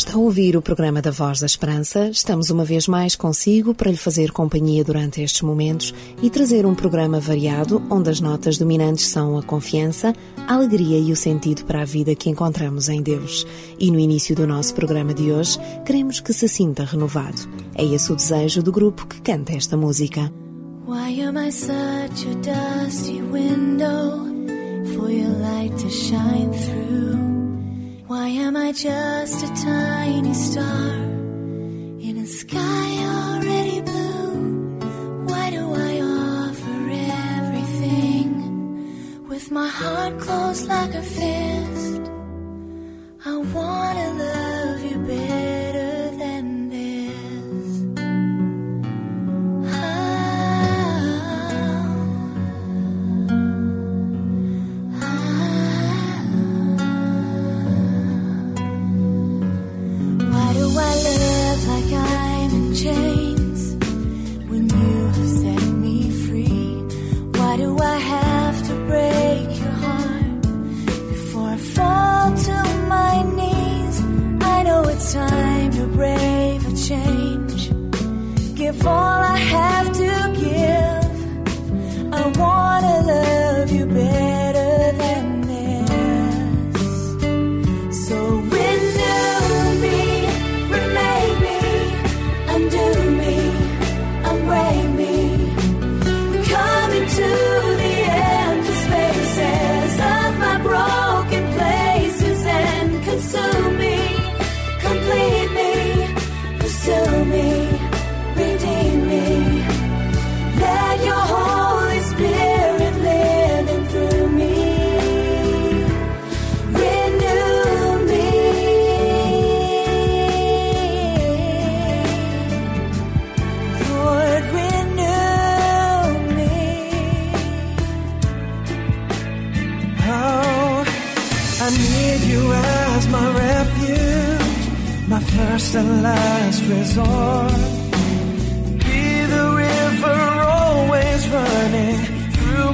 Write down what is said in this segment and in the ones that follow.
Está a ouvir o programa da Voz da Esperança. Estamos uma vez mais consigo para lhe fazer companhia durante estes momentos e trazer um programa variado onde as notas dominantes são a confiança, a alegria e o sentido para a vida que encontramos em Deus. E no início do nosso programa de hoje, queremos que se sinta renovado. É esse o desejo do grupo que canta esta música. Why am I such a dusty window for your light to shine through? Why am I just a tiny star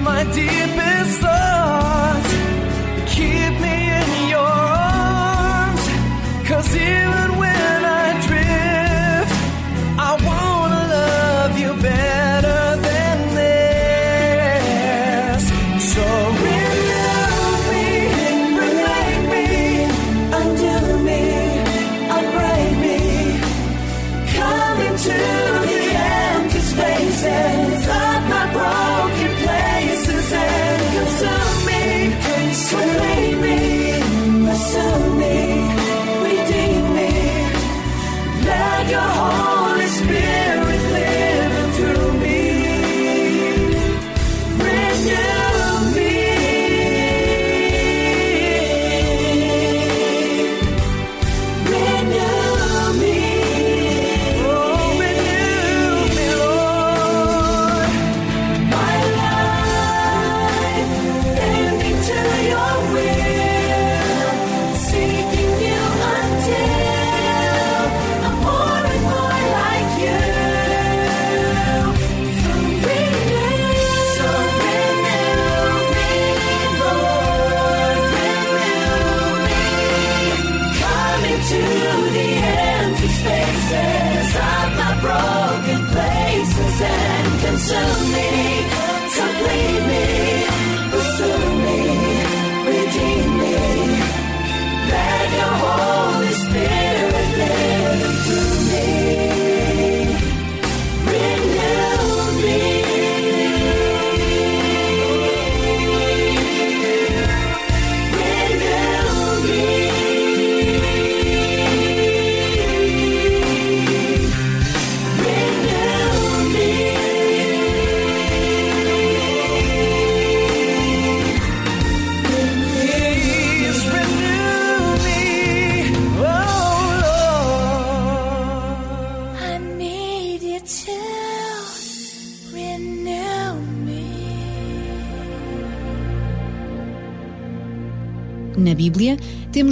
my deepest thoughts.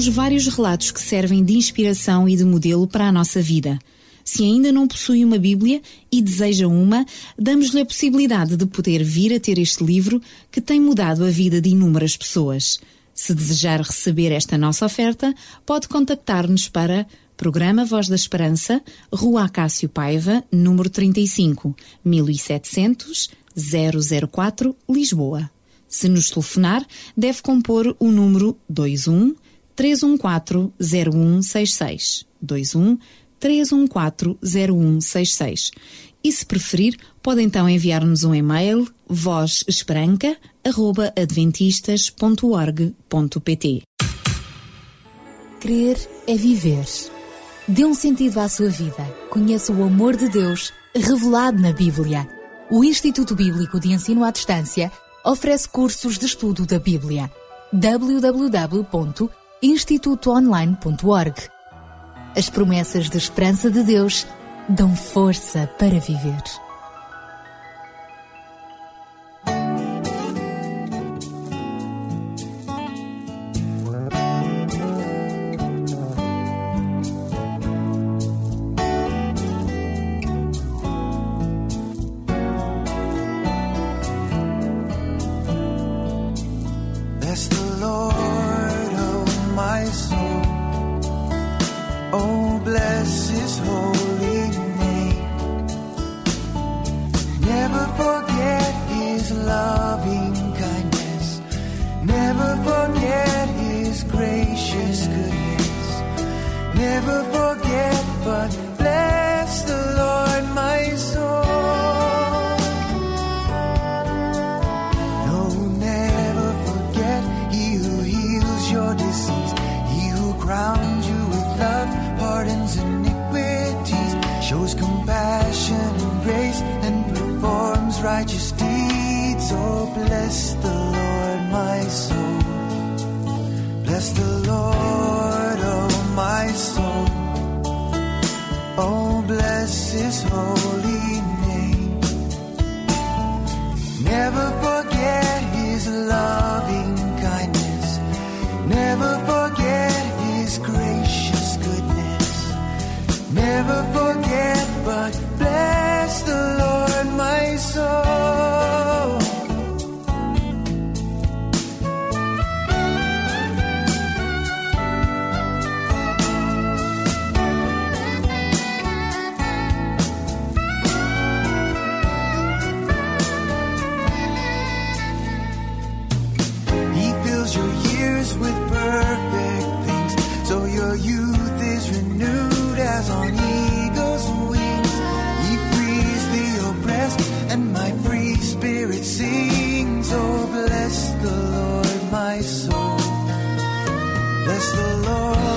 Temos vários relatos que servem de inspiração e de modelo para a nossa vida. Se ainda não possui uma Bíblia e deseja uma, damos-lhe a possibilidade de poder vir a ter este livro que tem mudado a vida de inúmeras pessoas. Se desejar receber esta nossa oferta, pode contactar-nos para Programa Voz da Esperança, Rua Acácio Paiva, número 35, 1700 004, Lisboa. Se nos telefonar, deve compor o número 21 314 0166. 21 314 0166. E se preferir, pode então enviar-nos um e-mail vozesperanca.adventistas.org.pt Crer é viver. Dê um sentido à sua vida. Conheça o amor de Deus revelado na Bíblia. O Instituto Bíblico de Ensino à Distância oferece cursos de estudo da Bíblia. www.institutoonline.org As promessas de esperança de Deus dão força para viver. Bless the Oh, bless his holy name. Never forget his loving kindness. Never forget his gracious goodness. Never forget, but bless the Lord, my soul. Bless the Lord, oh my soul. Oh, bless His holy name. Never forget his loving kindness. Never forget his gracious goodness. Never forget, but Bless the Lord,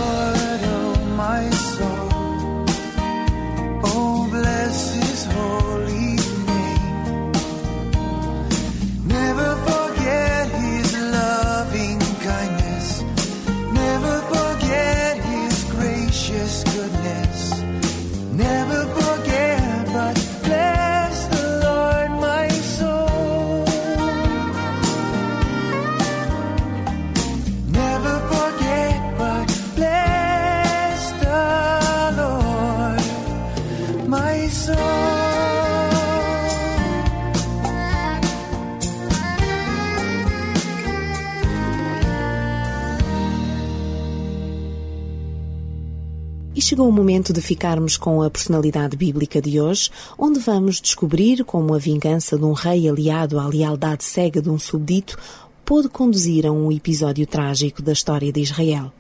chegou o momento de ficarmos com a personalidade bíblica de hoje, onde vamos descobrir como a vingança de um rei aliado à lealdade cega de um súbdito pôde conduzir a um episódio trágico da história de Israel.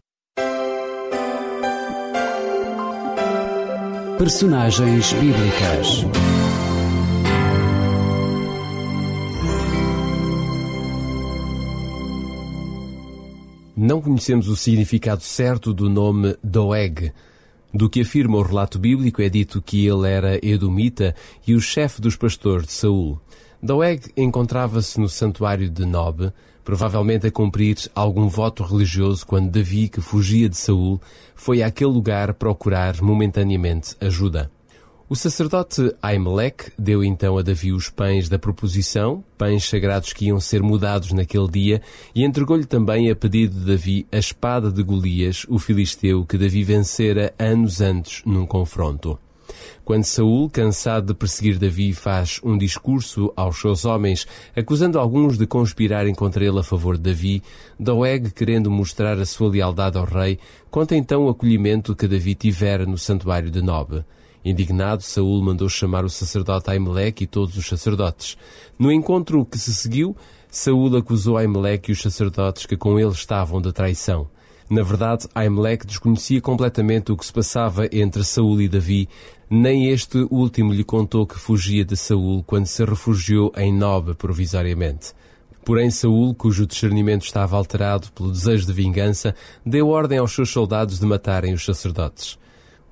Personagens bíblicas. Não conhecemos o significado certo do nome Doeg. Do que afirma o relato bíblico é dito que ele era edomita e o chefe dos pastores de Saul. Doeg encontrava-se no santuário de Nob, provavelmente a cumprir algum voto religioso quando Davi, que fugia de Saul, foi àquele lugar procurar momentaneamente ajuda. O sacerdote Ahimelech deu então a Davi os pães da proposição, pães sagrados que iam ser mudados naquele dia, e entregou-lhe também, a pedido de Davi, a espada de Golias, o filisteu que Davi vencera anos antes num confronto. Quando Saul, cansado de perseguir Davi, faz um discurso aos seus homens, acusando alguns de conspirarem contra ele a favor de Davi, Doeg, querendo mostrar a sua lealdade ao rei, conta então o acolhimento que Davi tivera no santuário de Nob. Indignado, Saul mandou chamar o sacerdote Aimeleque e todos os sacerdotes. No encontro que se seguiu, Saul acusou Aimeleque e os sacerdotes que com ele estavam de traição. Na verdade, Aimeleque desconhecia completamente o que se passava entre Saul e Davi, nem este último lhe contou que fugia de Saul quando se refugiou em Nob provisoriamente. Porém, Saul, cujo discernimento estava alterado pelo desejo de vingança, deu ordem aos seus soldados de matarem os sacerdotes.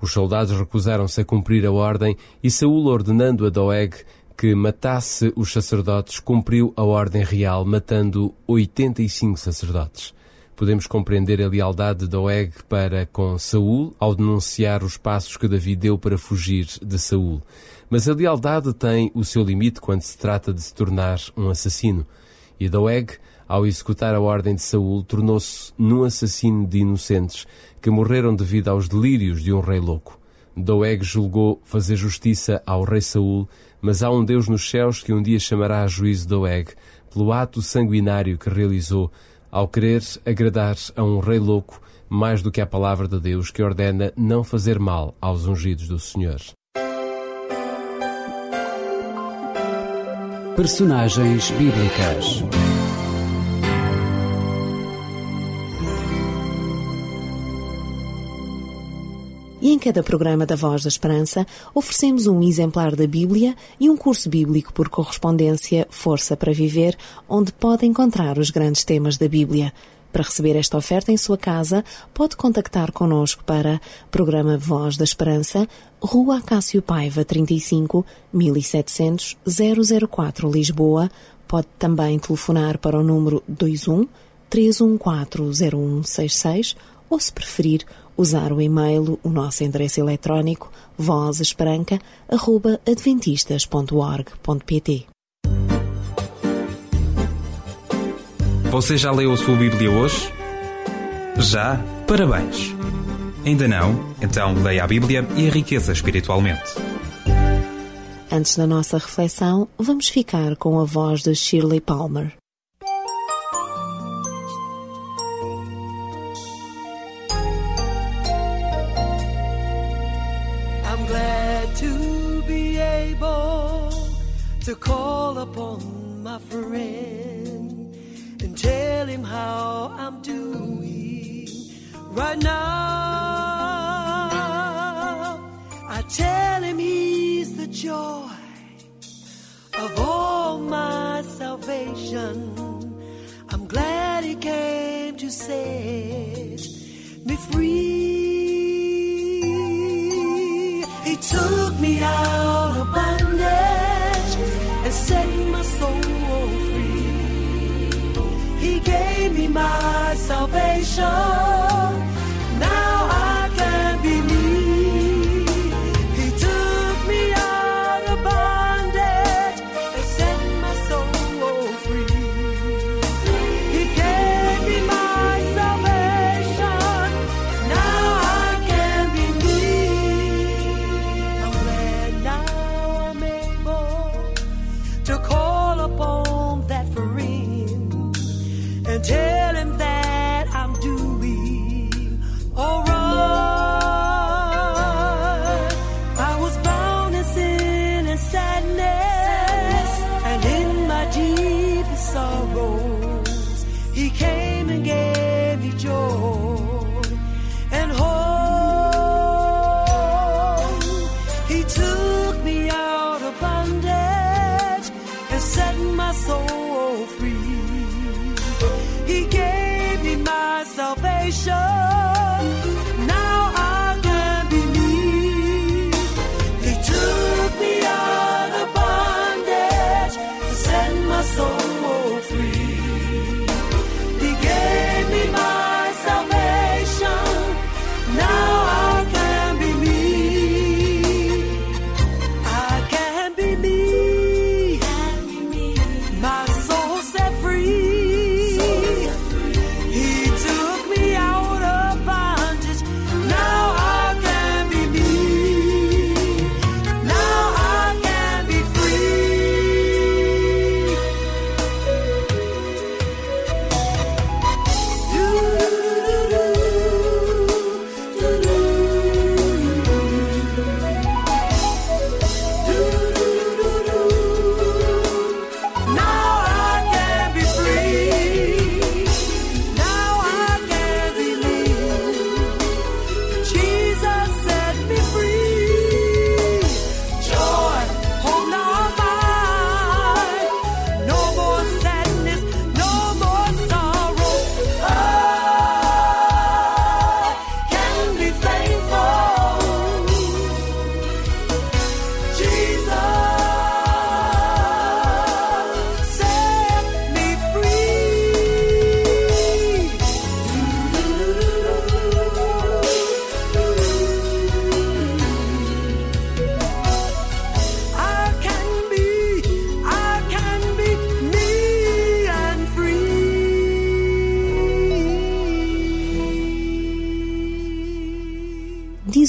Os soldados recusaram-se a cumprir a ordem e Saul, ordenando a Doeg que matasse os sacerdotes, cumpriu a ordem real, matando 85 sacerdotes. Podemos compreender a lealdade de Doeg para com Saul ao denunciar os passos que Davi deu para fugir de Saul. Mas a lealdade tem o seu limite quando se trata de se tornar um assassino. E Doeg, ao executar a ordem de Saul, tornou-se num assassino de inocentes que morreram devido aos delírios de um rei louco. Doeg julgou fazer justiça ao rei Saul, mas há um Deus nos céus que um dia chamará a juízo Doeg pelo ato sanguinário que realizou ao querer agradar a um rei louco mais do que a palavra de Deus que ordena não fazer mal aos ungidos do Senhor. Personagens bíblicas. E em cada programa da Voz da Esperança oferecemos um exemplar da Bíblia e um curso bíblico por correspondência Força para Viver, onde pode encontrar os grandes temas da Bíblia. Para receber esta oferta em sua casa, pode contactar connosco para Programa Voz da Esperança, Rua Cássio Paiva 35 1700 004 Lisboa. Pode também telefonar para o número 21 314 0166 ou, se preferir, usar o e-mail, o nosso endereço eletrónico vozesperanca.adventistas.org.pt Você já leu a sua Bíblia hoje? Já? Parabéns! Ainda não? Então leia a Bíblia e enriqueça espiritualmente. Antes da nossa reflexão, vamos ficar com a voz de Shirley Palmer. To call upon my friend and tell him how I'm doing right now. I tell him he's the joy of all my salvation. I'm glad he came to set me free. He took me out of bondage my salvation.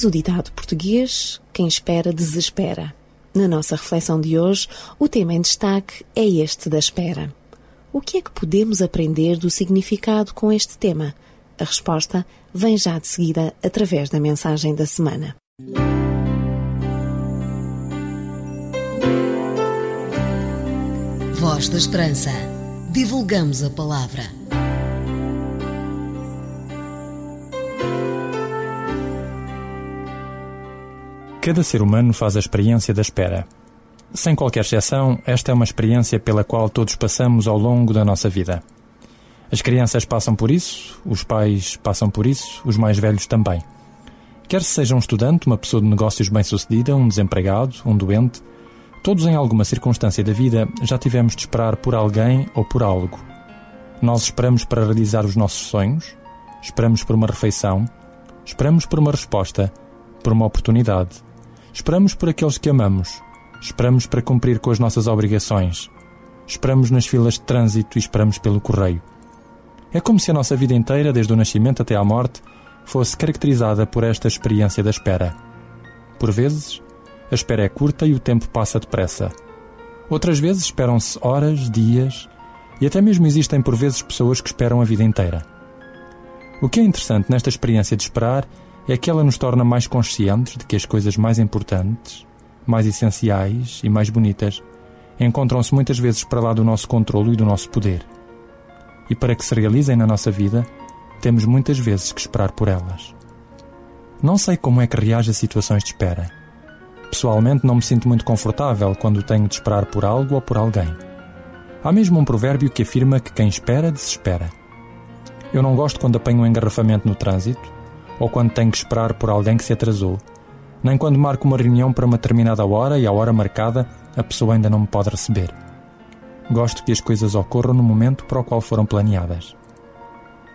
O ditado português: quem espera, desespera. Na nossa reflexão de hoje, o tema em destaque é este da espera. O que é que podemos aprender do significado com este tema? A resposta vem já de seguida através da mensagem da semana. Voz da Esperança. Divulgamos a palavra. Cada ser humano faz a experiência da espera. Sem qualquer exceção, esta é uma experiência pela qual todos passamos ao longo da nossa vida. As crianças passam por isso, os pais passam por isso, os mais velhos também. Quer se seja um estudante, uma pessoa de negócios bem-sucedida, um desempregado, um doente, todos em alguma circunstância da vida já tivemos de esperar por alguém ou por algo. Nós esperamos para realizar os nossos sonhos, esperamos por uma refeição, esperamos por uma resposta, por uma oportunidade. Esperamos por aqueles que amamos. Esperamos para cumprir com as nossas obrigações. Esperamos nas filas de trânsito e esperamos pelo correio. É como se a nossa vida inteira, desde o nascimento até à morte, fosse caracterizada por esta experiência da espera. Por vezes, a espera é curta e o tempo passa depressa. Outras vezes esperam-se horas, dias e até mesmo existem por vezes pessoas que esperam a vida inteira. O que é interessante nesta experiência de esperar é que ela nos torna mais conscientes de que as coisas mais importantes, mais essenciais e mais bonitas encontram-se muitas vezes para lá do nosso controlo e do nosso poder. E para que se realizem na nossa vida, temos muitas vezes que esperar por elas. Não sei como é que reage a situações de espera. Pessoalmente, não me sinto muito confortável quando tenho de esperar por algo ou por alguém. Há mesmo um provérbio que afirma que quem espera, desespera. Eu não gosto quando apanho um engarrafamento no trânsito ou quando tenho que esperar por alguém que se atrasou, nem quando marco uma reunião para uma determinada hora e à hora marcada a pessoa ainda não me pode receber. Gosto que as coisas ocorram no momento para o qual foram planeadas.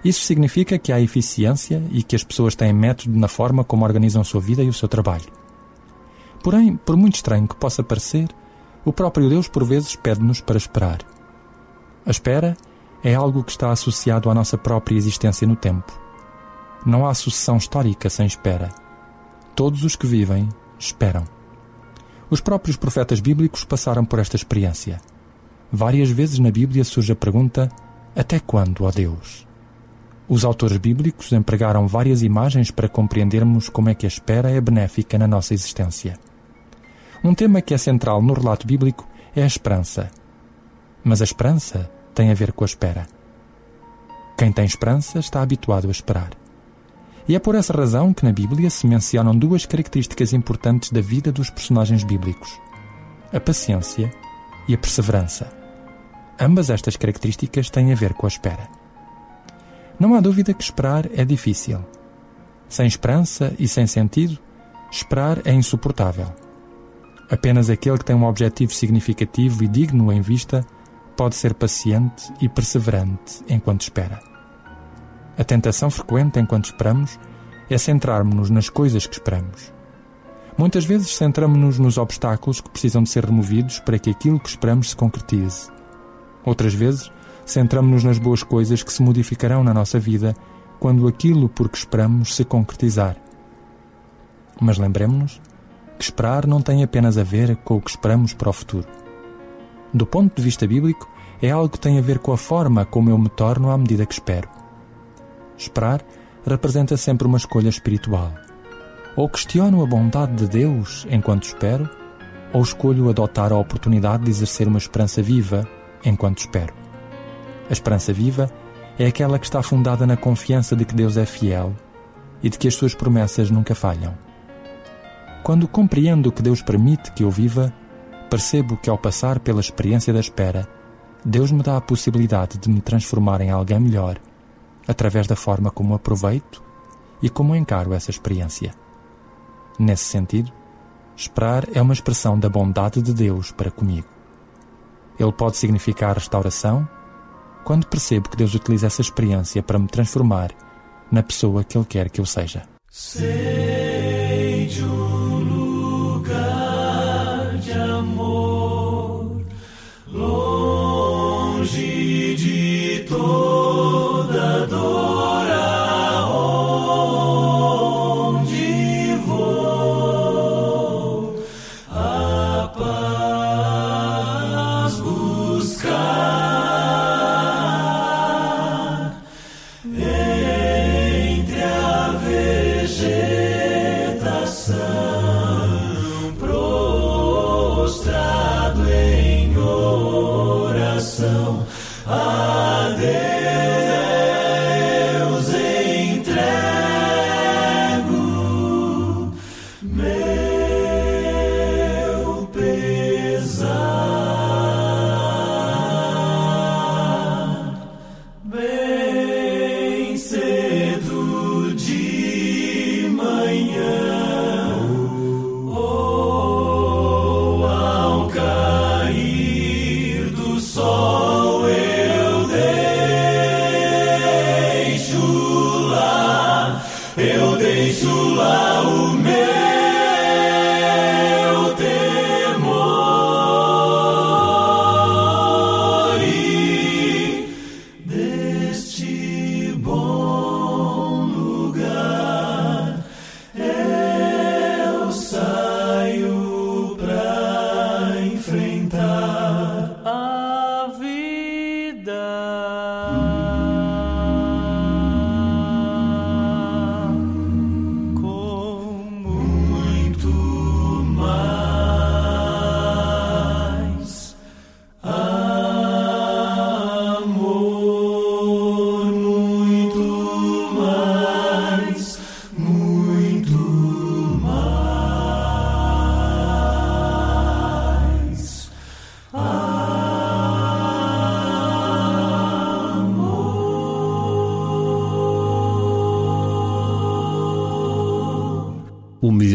Isso significa que há eficiência e que as pessoas têm método na forma como organizam sua vida e o seu trabalho. Porém, por muito estranho que possa parecer, o próprio Deus por vezes pede-nos para esperar. A espera é algo que está associado à nossa própria existência no tempo. Não há sucessão histórica sem espera. Todos os que vivem esperam. Os próprios profetas bíblicos passaram por esta experiência. Várias vezes na Bíblia surge a pergunta: Até quando, ó Deus? Os autores bíblicos empregaram várias imagens para compreendermos como é que a espera é benéfica na nossa existência. Um tema que é central no relato bíblico é a esperança. Mas a esperança tem a ver com a espera. Quem tem esperança está habituado a esperar. E é por essa razão que na Bíblia se mencionam duas características importantes da vida dos personagens bíblicos: a paciência e a perseverança. Ambas estas características têm a ver com a espera. Não há dúvida que esperar é difícil. Sem esperança e sem sentido, esperar é insuportável. Apenas aquele que tem um objetivo significativo e digno em vista pode ser paciente e perseverante enquanto espera. A tentação frequente enquanto esperamos é centrarmos-nos nas coisas que esperamos. Muitas vezes centramos-nos nos obstáculos que precisam de ser removidos para que aquilo que esperamos se concretize. Outras vezes, centramos-nos nas boas coisas que se modificarão na nossa vida quando aquilo por que esperamos se concretizar. Mas lembremos-nos que esperar não tem apenas a ver com o que esperamos para o futuro. Do ponto de vista bíblico, é algo que tem a ver com a forma como eu me torno à medida que espero. Esperar representa sempre uma escolha espiritual. Ou questiono a bondade de Deus enquanto espero, ou escolho adotar a oportunidade de exercer uma esperança viva enquanto espero. A esperança viva é aquela que está fundada na confiança de que Deus é fiel e de que as suas promessas nunca falham. Quando compreendo que Deus permite que eu viva, percebo que ao passar pela experiência da espera, Deus me dá a possibilidade de me transformar em alguém melhor através da forma como aproveito e como encaro essa experiência. Nesse sentido, esperar é uma expressão da bondade de Deus para comigo. Ele pode significar restauração quando percebo que Deus utiliza essa experiência para me transformar na pessoa que Ele quer que eu seja. Sei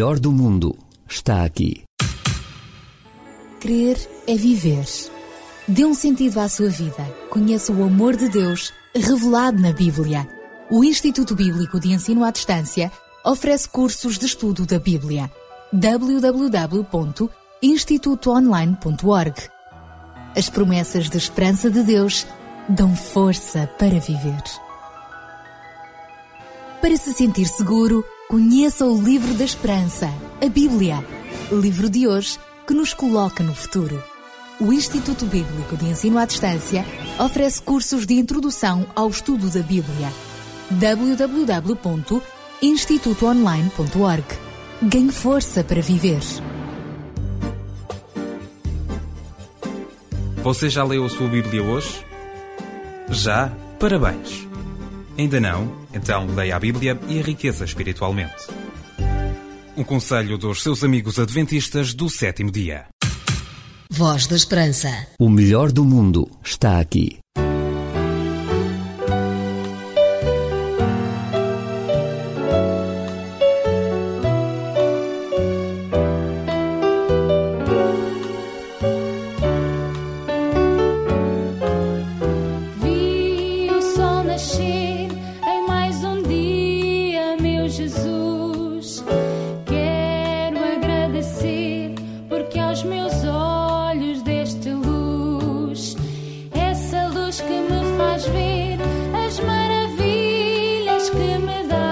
melhor do mundo está aqui. Crer é viver. Dê um sentido à sua vida. Conheça o amor de Deus revelado na Bíblia. O Instituto Bíblico de Ensino à Distância oferece cursos de estudo da Bíblia. www.institutoonline.org As promessas de esperança de Deus dão força para viver. Para se sentir seguro, Conheça o Livro da Esperança, a Bíblia. Livro de hoje que nos coloca no futuro. O Instituto Bíblico de Ensino à Distância oferece cursos de introdução ao estudo da Bíblia. www.institutoonline.org Ganhe força para viver. Você já leu a sua Bíblia hoje? Já? Parabéns! Ainda não? Então leia a Bíblia e enriqueça espiritualmente. Um conselho dos seus amigos adventistas do sétimo dia. Voz da Esperança. O melhor do mundo está aqui. aşkımı da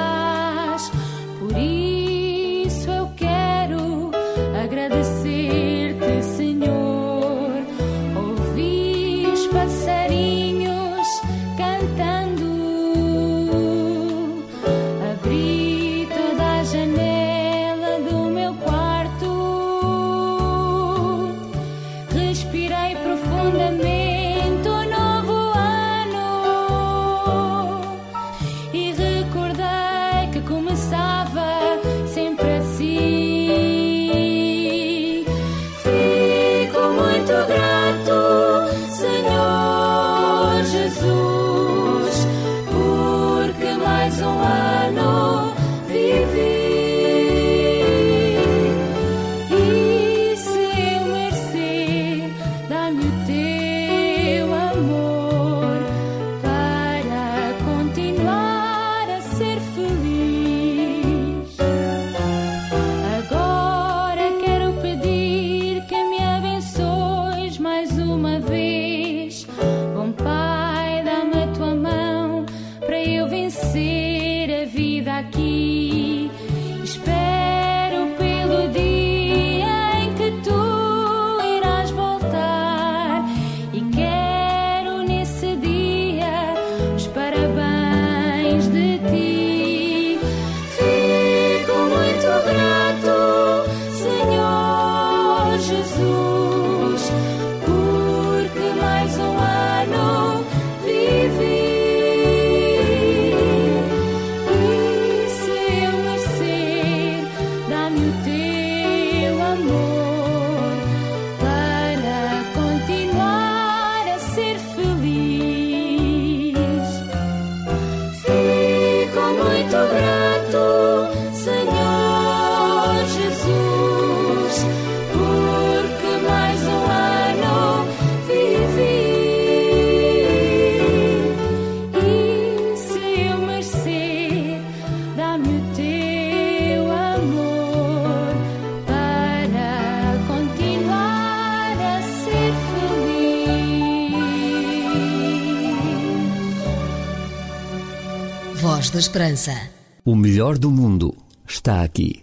Esperança. O melhor do mundo está aqui.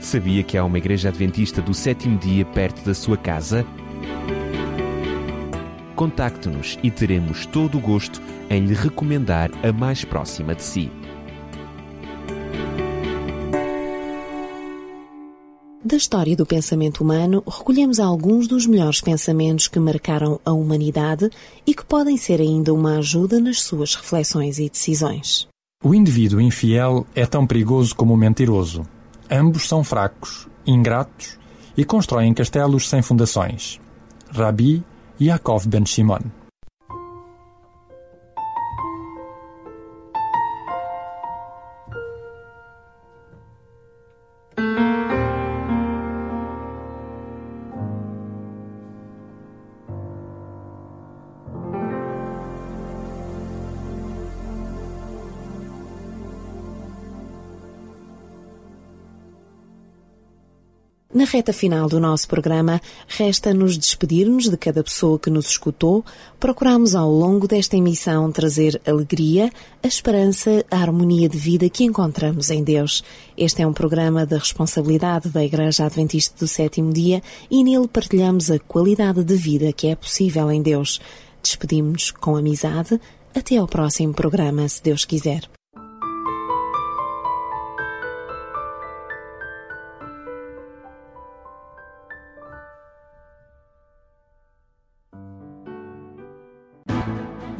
Sabia que há uma igreja adventista do sétimo dia perto da sua casa? Contacte-nos e teremos todo o gosto em lhe recomendar a mais próxima de si. Da história do pensamento humano, recolhemos alguns dos melhores pensamentos que marcaram a humanidade e que podem ser ainda uma ajuda nas suas reflexões e decisões. O indivíduo infiel é tão perigoso como o mentiroso. Ambos são fracos, ingratos e constroem castelos sem fundações. Rabi Yaakov ben Shimon reta final do nosso programa, resta-nos despedir-nos de cada pessoa que nos escutou. Procuramos ao longo desta emissão trazer alegria, a esperança, a harmonia de vida que encontramos em Deus. Este é um programa da responsabilidade da Igreja Adventista do Sétimo Dia e nele partilhamos a qualidade de vida que é possível em Deus. Despedimos-nos com amizade. Até ao próximo programa, se Deus quiser.